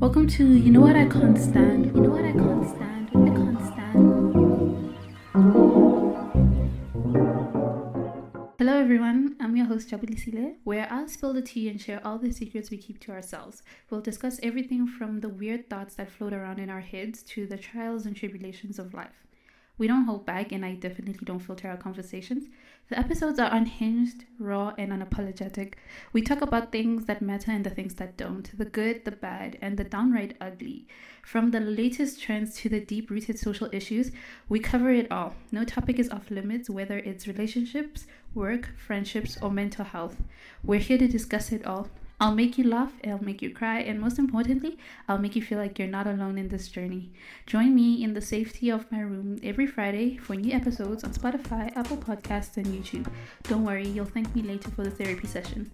Welcome to You Know What I Can't Stand. You know what I can't stand? I can't stand. Hello everyone, I'm your host Jabulisile, where I'll spill the tea and share all the secrets we keep to ourselves. We'll discuss everything from the weird thoughts that float around in our heads to the trials and tribulations of life. We don't hold back, and I definitely don't filter our conversations. The episodes are unhinged, raw, and unapologetic. We talk about things that matter and the things that don't, the good, the bad, and the downright ugly. From the latest trends to the deep rooted social issues, we cover it all. No topic is off limits, whether it's relationships, work, friendships, or mental health. We're here to discuss it all. I'll make you laugh, I'll make you cry, and most importantly, I'll make you feel like you're not alone in this journey. Join me in the safety of my room every Friday for new episodes on Spotify, Apple Podcasts, and YouTube. Don't worry, you'll thank me later for the therapy session.